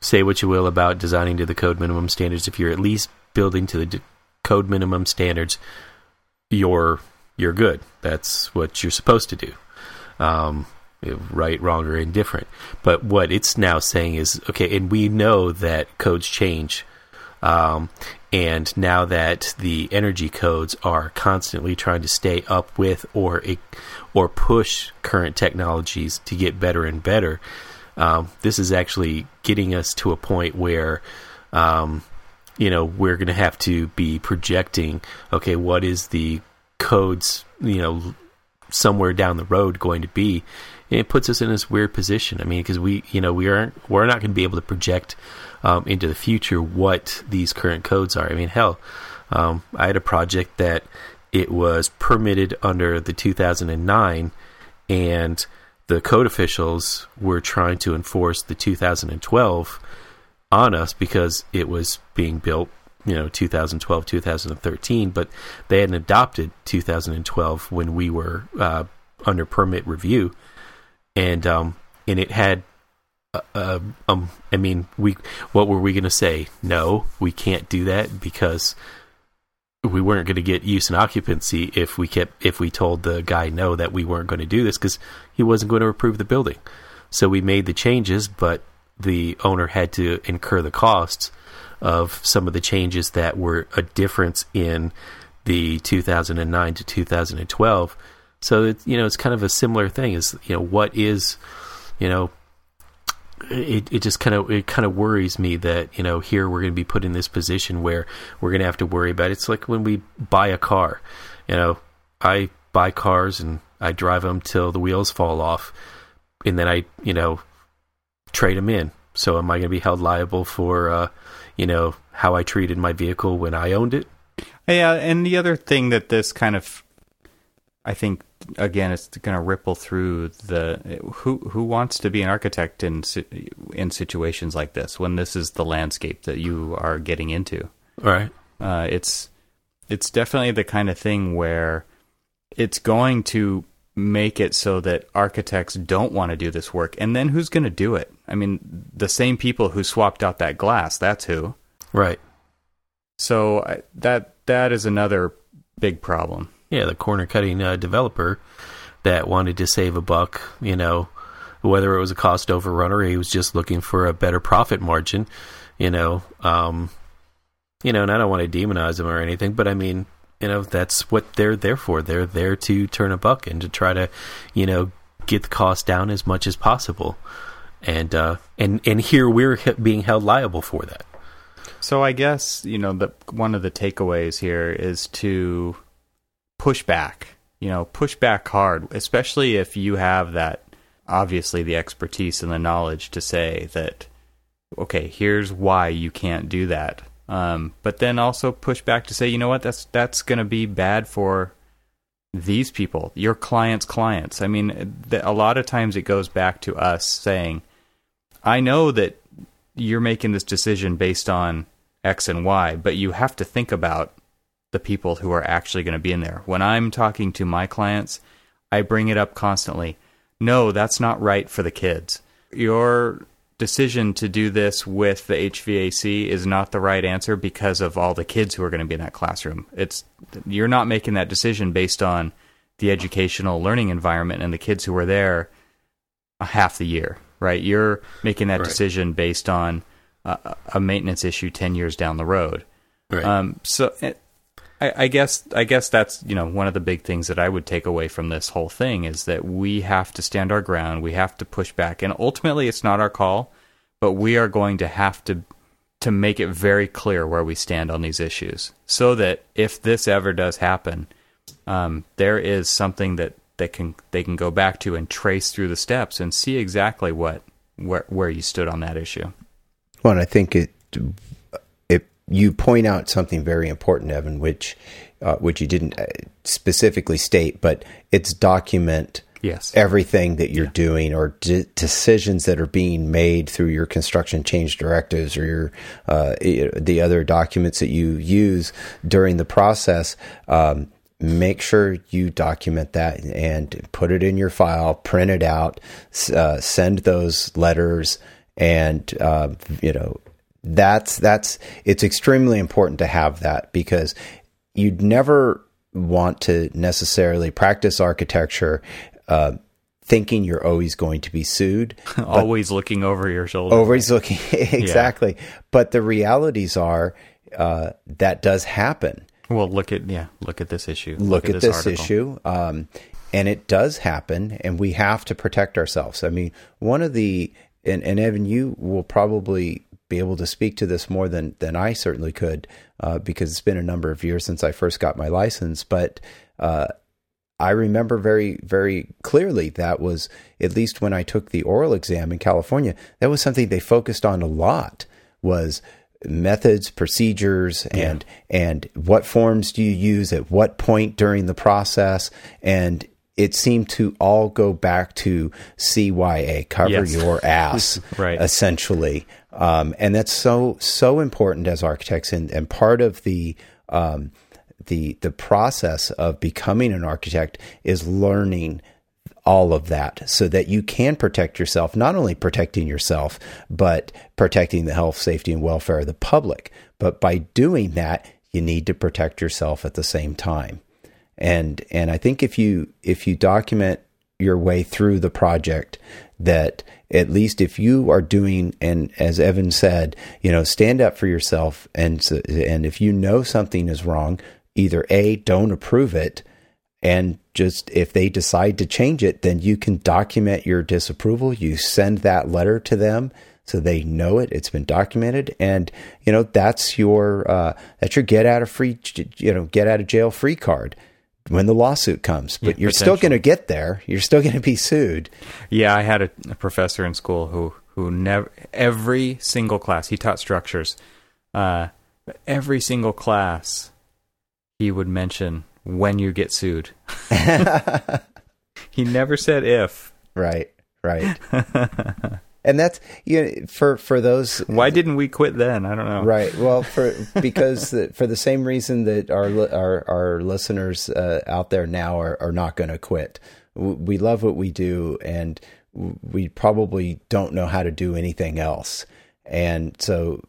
say what you will about designing to the code minimum standards if you're at least building to the d- code minimum standards you're you're good. That's what you're supposed to do. Um, right wrong or indifferent. But what it's now saying is okay and we know that codes change. Um, and now that the energy codes are constantly trying to stay up with or or push current technologies to get better and better, um, this is actually getting us to a point where, um, you know, we're going to have to be projecting. Okay, what is the codes? You know, somewhere down the road going to be? it puts us in this weird position. I mean, because we, you know, we aren't we're not going to be able to project um, into the future what these current codes are. I mean, hell, um, I had a project that it was permitted under the 2009, and the code officials were trying to enforce the 2012 on us because it was being built you know 2012 2013 but they hadn't adopted 2012 when we were uh, under permit review and um and it had uh, um, I mean, we what were we going to say? No, we can't do that because we weren't going to get use and occupancy if we kept if we told the guy no that we weren't going to do this because he wasn't going to approve the building. So we made the changes, but the owner had to incur the costs of some of the changes that were a difference in the 2009 to 2012. So you know, it's kind of a similar thing. Is you know what is you know it, it just kind of it kind of worries me that you know here we're going to be put in this position where we're going to have to worry about it. it's like when we buy a car you know i buy cars and i drive them till the wheels fall off and then i you know trade them in so am i going to be held liable for uh, you know how i treated my vehicle when i owned it yeah and the other thing that this kind of i think again, it's going to ripple through the who who wants to be an architect in in situations like this when this is the landscape that you are getting into. Right. Uh, it's it's definitely the kind of thing where it's going to make it so that architects don't want to do this work, and then who's going to do it? I mean, the same people who swapped out that glass. That's who. Right. So that that is another big problem yeah, the corner cutting uh, developer that wanted to save a buck, you know, whether it was a cost overrun or he was just looking for a better profit margin, you know, um, you know, and I don't want to demonize them or anything, but I mean, you know, that's what they're there for. They're there to turn a buck and to try to, you know, get the cost down as much as possible. And uh, and and here we're being held liable for that. So I guess you know the one of the takeaways here is to push back. You know, push back hard, especially if you have that obviously the expertise and the knowledge to say that okay, here's why you can't do that. Um, but then also push back to say, you know what, that's that's going to be bad for these people, your clients' clients. I mean, a lot of times it goes back to us saying, I know that you're making this decision based on X and Y, but you have to think about the people who are actually going to be in there. When I'm talking to my clients, I bring it up constantly. No, that's not right for the kids. Your decision to do this with the HVAC is not the right answer because of all the kids who are going to be in that classroom. It's you're not making that decision based on the educational learning environment and the kids who are there half the year, right? You're making that right. decision based on a, a, maintenance issue 10 years down the road. Right. Um, so I, I guess I guess that's you know one of the big things that I would take away from this whole thing is that we have to stand our ground. We have to push back, and ultimately, it's not our call. but we are going to have to to make it very clear where we stand on these issues, so that if this ever does happen, um, there is something that they can they can go back to and trace through the steps and see exactly what where where you stood on that issue. Well, and I think it you point out something very important, Evan, which uh, which you didn't uh, specifically state, but it's document yes everything that you're yeah. doing or de- decisions that are being made through your construction change directives or your uh, the other documents that you use during the process. Um, make sure you document that and put it in your file, print it out, uh, send those letters, and uh, you know that's that's it's extremely important to have that because you'd never want to necessarily practice architecture uh, thinking you're always going to be sued. [LAUGHS] always looking over your shoulder. Always looking, [LAUGHS] exactly. Yeah. But the realities are uh, that does happen. Well, look at yeah, look at this issue. Look, look at, at, this, this issue, um, and it does happen, and we have to protect ourselves. I mean, one of the and, and Evan, you will probably be able to speak to this more than than I certainly could, uh, because it's been a number of years since I first got my license. But uh, I remember very very clearly that was at least when I took the oral exam in California. That was something they focused on a lot. Was methods, procedures, and and what forms do you use at what point during the process, and it seemed to all go back to CYA, cover yes. your ass, [LAUGHS] right? Essentially, um, and that's so so important as architects, and and part of the um, the the process of becoming an architect is learning all of that so that you can protect yourself, not only protecting yourself, but protecting the health, safety, and welfare of the public. But by doing that, you need to protect yourself at the same time. And and I think if you if you document your way through the project that at least if you are doing and as Evan said, you know, stand up for yourself and and if you know something is wrong, either A, don't approve it and just if they decide to change it, then you can document your disapproval. You send that letter to them so they know it. It's been documented, and you know that's your uh, that's your get out of free you know get out of jail free card when the lawsuit comes. But yeah, you're still going to get there. You're still going to be sued. Yeah, I had a, a, professor in school who who never every single class he taught structures. Uh, every single class he would mention when you get sued. [LAUGHS] [LAUGHS] he never said if. Right, right. [LAUGHS] and that's you know, for for those. Why didn't we quit then? I don't know. Right. Well, for [LAUGHS] because the, for the same reason that our our our listeners uh, out there now are are not going to quit. We love what we do, and we probably don't know how to do anything else. And so,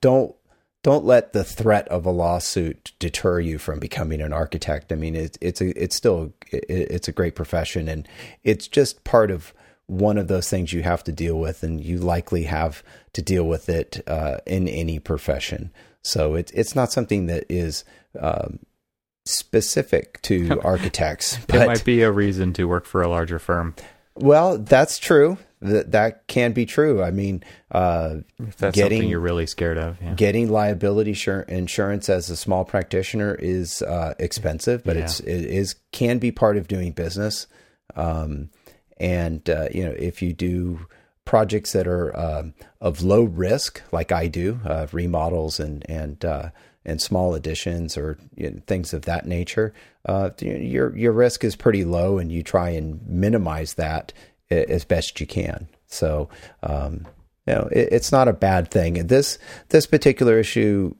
don't don't let the threat of a lawsuit deter you from becoming an architect. I mean, it's it's a, it's still it's a great profession, and it's just part of one of those things you have to deal with, and you likely have to deal with it uh, in any profession. So it's it's not something that is um, specific to [LAUGHS] architects. But, it might be a reason to work for a larger firm. Well, that's true that that can be true. I mean, uh, if that's getting, something you're really scared of, yeah. getting liability insurance as a small practitioner is uh, expensive, but yeah. it's it is can be part of doing business. Um, and uh, you know, if you do projects that are um, of low risk, like I do, uh, remodels and and uh, and small additions or you know, things of that nature, uh, your your risk is pretty low, and you try and minimize that as best you can. So, um, you know, it, it's not a bad thing. And this this particular issue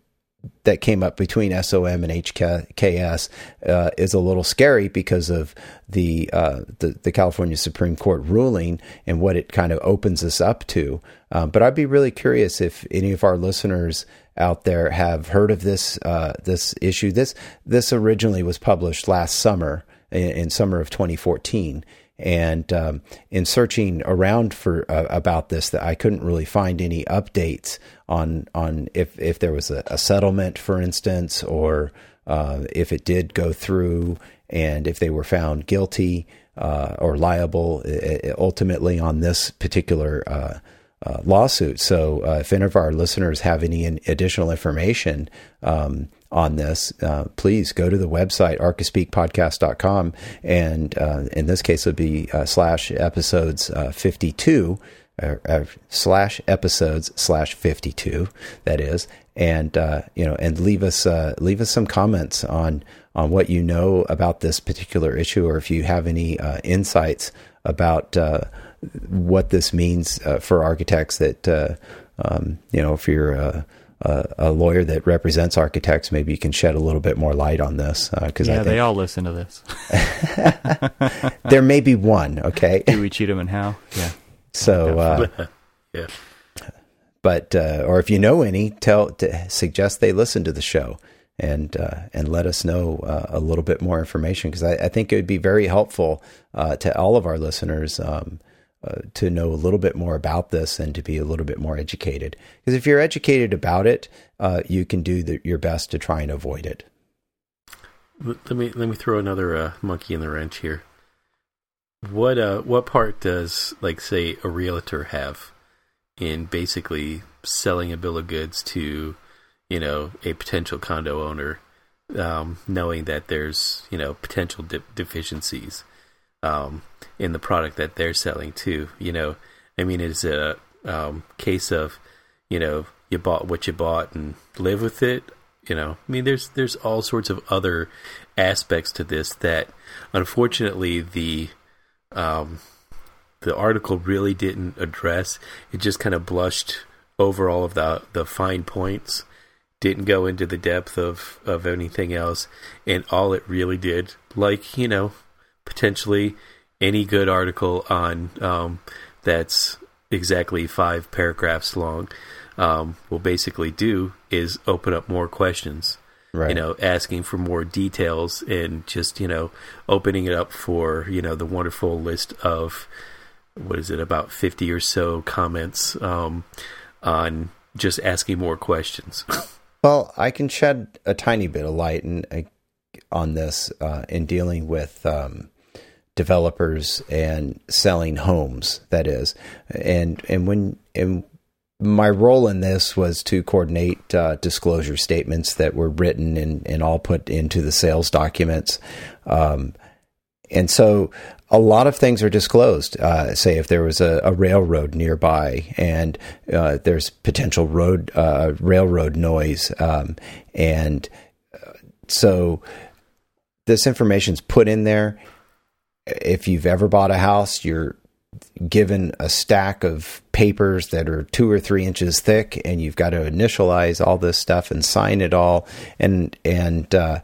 that came up between SOM and HKS uh, is a little scary because of the, uh, the, the California Supreme Court ruling and what it kind of opens us up to. Um, but I'd be really curious if any of our listeners out there have heard of this uh, this issue. This this originally was published last summer in, in summer of 2014 and um, in searching around for uh, about this, that I couldn't really find any updates on on if if there was a, a settlement, for instance, or uh, if it did go through, and if they were found guilty uh, or liable uh, ultimately on this particular uh, uh, lawsuit. So uh, if any of our listeners have any additional information um, on this, uh, please go to the website archispeakpodcast.com and uh, in this case it would be uh, slash episodes uh, 52 slash episodes slash 52 that is. And you know and leave us leave us some comments on on what you know about this particular issue or if you have any insights about what this means uh, for architects that uh, um, you know if you're a, a, lawyer that represents architects maybe you can shed a little bit more light on this because uh, yeah they all listen to this. [LAUGHS] There may be one okay? [LAUGHS] Dewey Cheatham and Howe? Yeah so uh, [LAUGHS] yeah but uh, or if you know any tell suggest they listen to the show and uh, and let us know uh, a little bit more information because I, I, think it would be very helpful uh, to all of our listeners um, uh, to know a little bit more about this and to be a little bit more educated. Because if you're educated about it, uh, you can do the, your best to try and avoid it. Let me let me throw another monkey in the wrench here. What uh what part does like say a realtor have in basically selling a bill of goods to you know a potential condo owner, um, knowing that there's you know potential de- deficiencies? um, in the product that they're selling too. You know, I mean, it's a um, case of you know you bought what you bought and live with it. You know, I mean, there's there's all sorts of other aspects to this that unfortunately the um, the article really didn't address. It just kind of blushed over all of the the fine points. Didn't go into the depth of, of anything else, and all it really did, like you know, potentially any good article on um, that's exactly five paragraphs long um, will basically do is open up more questions. Right. You know, asking for more details and just you know opening it up for you know the wonderful list of what is it about fifty or so comments um, on just asking more questions. [LAUGHS] well, I can shed a tiny bit of light in, uh, on this uh, in dealing with um, developers and selling homes. That is, and and when and my role in this was to coordinate uh, disclosure statements that were written and, and all put into the sales documents. Um, and so a lot of things are disclosed. Uh, say if there was a, a railroad nearby and uh, there's potential road uh, railroad noise, um, and uh, so this information's put in there if you've ever bought a house, you're given a stack of papers that are two or three inches thick, and you've got to initialize all this stuff and sign it all, and and uh,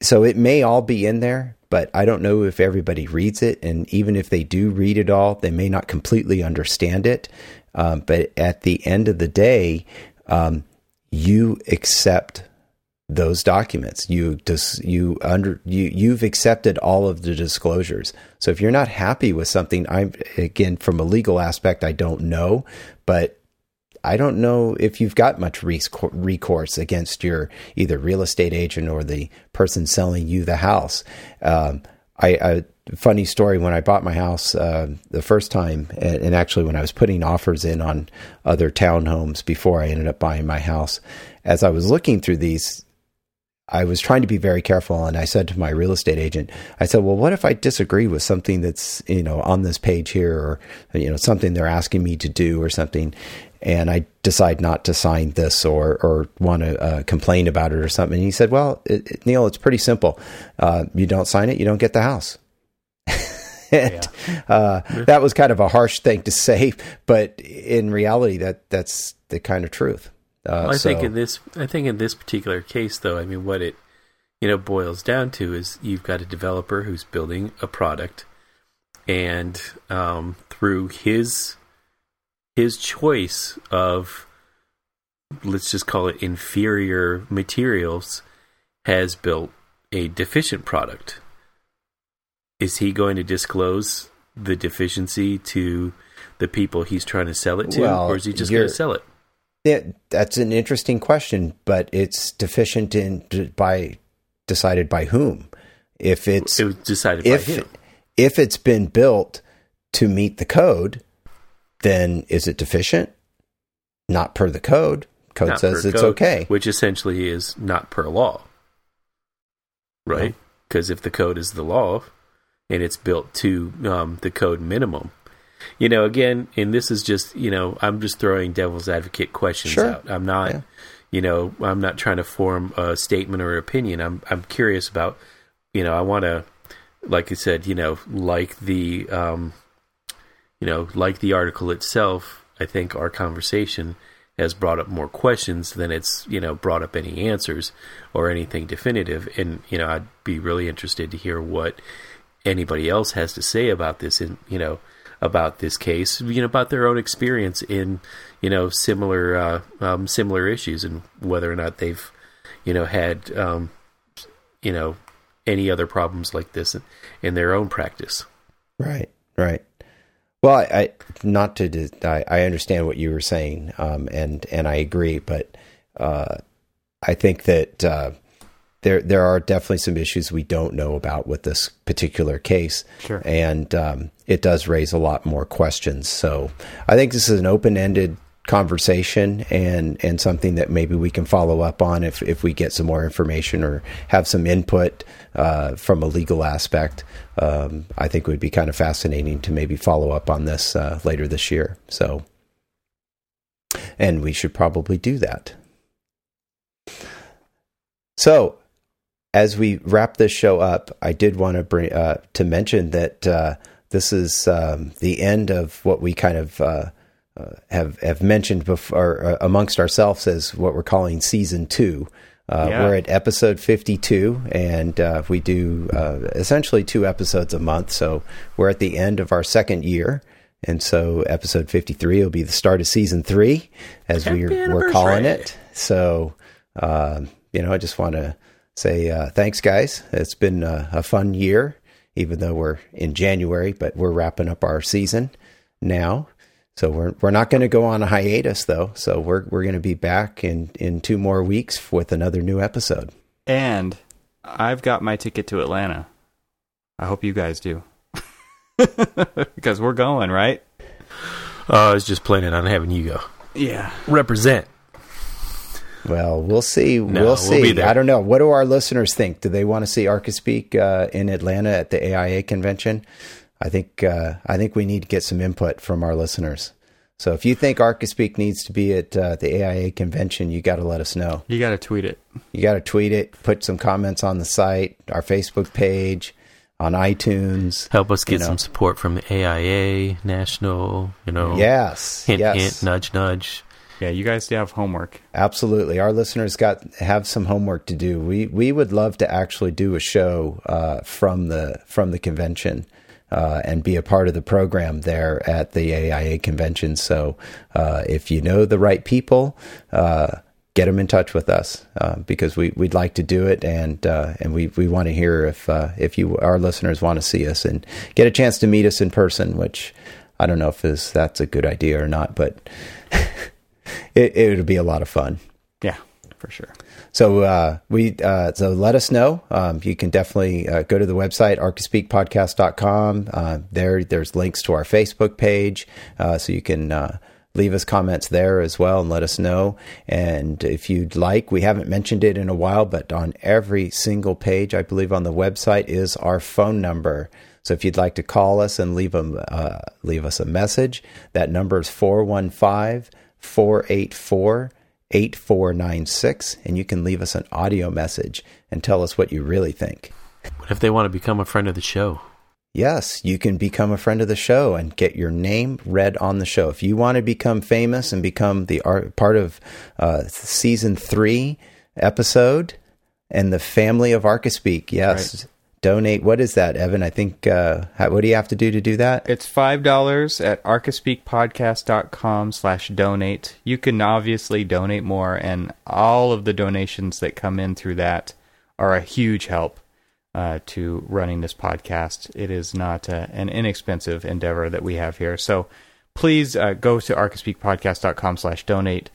so it may all be in there, but I don't know if everybody reads it, and even if they do read it all, they may not completely understand it. Um, but at the end of the day, um, you accept those documents. You just you under you you've accepted all of the disclosures. So if you're not happy with something, I'm again from a legal aspect, I don't know, but I don't know if you've got much recourse against your either real estate agent or the person selling you the house. Um, I, I funny story when I bought my house uh, the first time, and, and, actually when I was putting offers in on other townhomes before I ended up buying my house, as I was looking through these I was trying to be very careful, and I said to my real estate agent, I said, "Well, what if I disagree with something that's you know on this page here, or you know something they're asking me to do, or something?" And I decide not to sign this or or want to uh, complain about it or something. And he said, "Well, it, it, Neil, it's pretty simple. Uh, you don't sign it, you don't get the house." [LAUGHS] and yeah. uh, that was kind of a harsh thing to say, but in reality, that that's the kind of truth. Uh, well, I so. think in this, I think in this particular case, though, I mean, what it you know boils down to is you've got a developer who's building a product, and um, through his his choice of let's just call it inferior materials, has built a deficient product. Is he going to disclose the deficiency to the people he's trying to sell it to, well, or is he just going to sell it? Yeah, that's an interesting question, but it's deficient in by decided by whom? If it's it was decided if, by him. If it's been built to meet the code, then is it deficient? Not per the code. Code Not says it's code, okay. which essentially is not per law, right? Because if the code is the law and it's built to um, the code minimum, you know, again, and this is just, you know, I'm just throwing devil's advocate questions Sure. out. I'm not, Yeah. you know, I'm not trying to form a statement or opinion. I'm, I'm curious about, you know, I want to, like I said, you know, like the, um, you know, like the article itself, I think our conversation has brought up more questions than it's, you know, brought up any answers or anything definitive. And, you know, I'd be really interested to hear what anybody else has to say about this and, you know, about this case, you know, about their own experience in, you know, similar, uh, um, similar issues and whether or not they've, you know, had, um, you know, any other problems like this in, in their own practice. Right, right. Well, I, I not to I, I understand what you were saying, um, and and I agree, but uh, I think that uh, there there are definitely some issues we don't know about with this particular case, Sure. and um, it does raise a lot more questions. So I think this is an open ended conversation and and something that maybe we can follow up on if if we get some more information or have some input uh, from a legal aspect. Um, I think it would be kind of fascinating to maybe follow up on this uh, later this year. So, and we should probably do that. So, as we wrap this show up, I did want to bring uh, to mention that uh, this is um, the end of what we kind of uh, uh, have have mentioned before uh, amongst ourselves as what we're calling season two. Uh, Yeah. We're at episode 52, and uh, we do uh, essentially two episodes a month. So we're at the end of our second year. And so episode 53 will be the start of season three, as Happy we're, we're calling it. So, um, you know, I just want to say uh, thanks, guys. It's been a, a fun year, even though we're in January, but we're wrapping up our season now. So we're we're not going to go on a hiatus though. So we're we're going to be back in in two more weeks with another new episode. And I've got my ticket to Atlanta. I hope you guys do. [LAUGHS] because we're going, right? Oh, I was just planning on having you go Yeah. represent. Well, we'll see. No, we'll we'll see. be there. I don't know. What do our listeners think? Do they want to see ArchiSpeak uh, in Atlanta at the AIA convention? I think uh, I think we need to get some input from our listeners. So if you think ArchiSpeak needs to be at uh, the AIA convention, you got to let us know. You got to tweet it. You got to tweet it, put some comments on the site, our Facebook page, on iTunes. Help us get You know. some support from the AIA, National, you know. Yes, Hint, yes, hint, nudge, nudge. Yeah, you guys do have homework. absolutely. Our listeners got have some homework to do. We we would love to actually do a show uh, from the from the convention. Uh, and be a part of the program there at the AIA convention. So, uh, if you know the right people, uh, get them in touch with us uh, because we we'd like to do it, and uh, and we we want to hear if if you our listeners want to see us and get a chance to meet us in person. Which I don't know if is that's a good idea or not, but [LAUGHS] it it would be a lot of fun. Yeah, for sure. So uh, we uh, so let us know. Um, you can definitely uh, go to the website archispeakpodcast.com. Uh, there, there's links to our Facebook page, uh, so you can uh, leave us comments there as well and let us know. And if you'd like, we haven't mentioned it in a while, but on every single page, I believe on the website is our phone number. So if you'd like to call us and leave a uh, leave us a message, that number is 415 484 8496 and you can leave us an audio message and tell us what you really think. What if they want to become a friend of the show? Yes, you can become a friend of the show and get your name read on the show. If you want to become famous and become the art, part of uh, season three episode and the family of ArchiSpeak, yes, donate. What is that, Evan? I think, uh, how, what do you have to do to do that? It's five dollars at archispeakpodcast.com slash donate. You can obviously donate more, and all of the donations that come in through that are a huge help uh, to running this podcast. It is not uh, an inexpensive endeavor that we have here. So please uh, go to archispeakpodcast.com slash donate.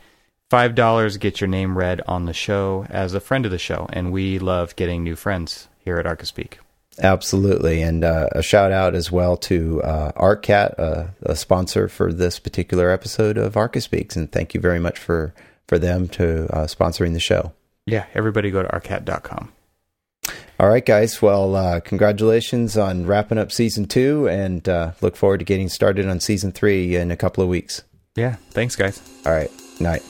Five dollars get your name read on the show as a friend of the show, and we love getting new friends here at ArchiSpeak. Absolutely, and uh, a shout out as well to uh, ARCAT, uh, a sponsor for this particular episode of Archispeaks, and thank you very much for for them to uh, sponsoring the show. Yeah, everybody go to arcat.com. All right, guys. Well, uh, congratulations on wrapping up season two, and uh, look forward to getting started on season three in a couple of weeks. Yeah, thanks, guys. All right, night.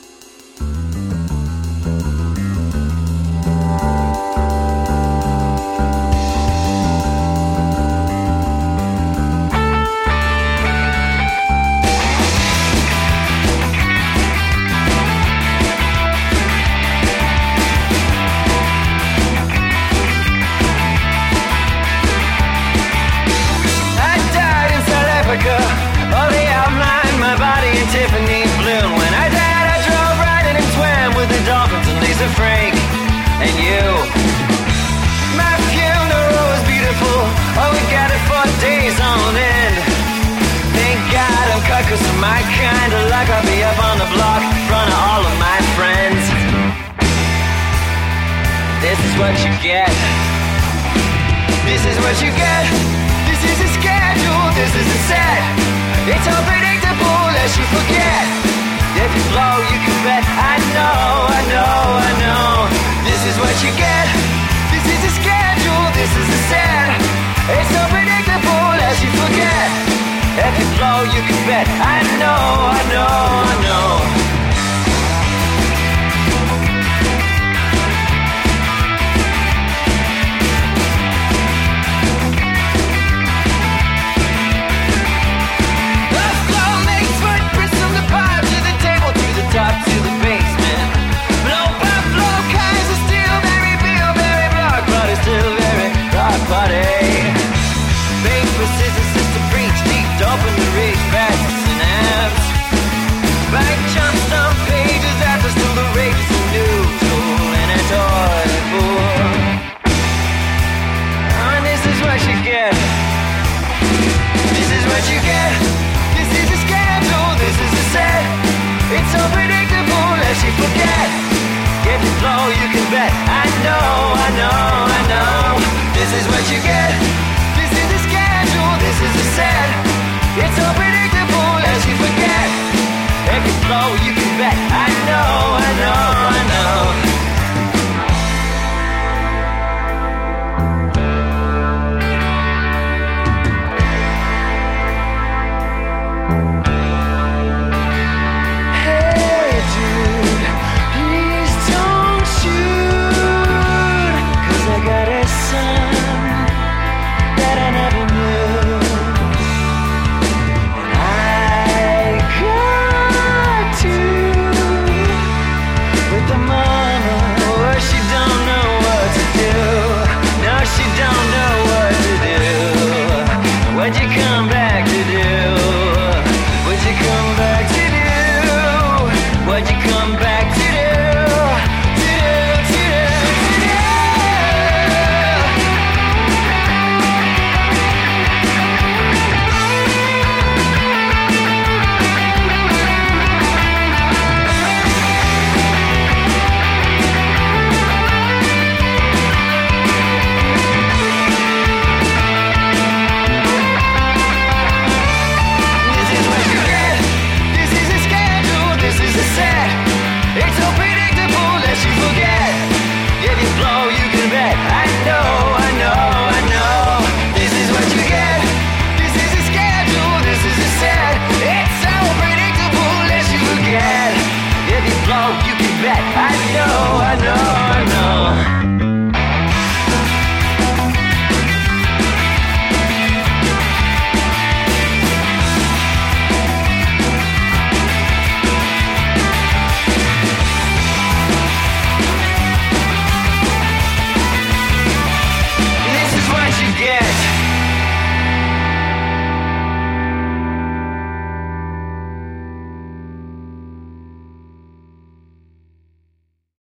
'Cause of my kind of luck. I'll be up on the block in front of all of my friends. This is what you get. This is what you get. This is a schedule. This is a set. It's unpredictable as you forget. If you blow, you can bet. I know, I know, I know. This is what you get. This is a schedule. This is a set. It's unpredictable as you forget. If you blow, you can bet. I know, I know, I know. Open the reach, fast synapse. Back jumps on pages, after still the rage is a new tool and a toy fool. Oh, and this is what you get. This is what you get. This is a schedule. This is a set. It's unpredictable as you forget. If you blow, you can bet. I know, I know, I know. This is what you get. This is a schedule. This is a set. It's unpredictable as you forget. If you blow, you can know, I know, I know.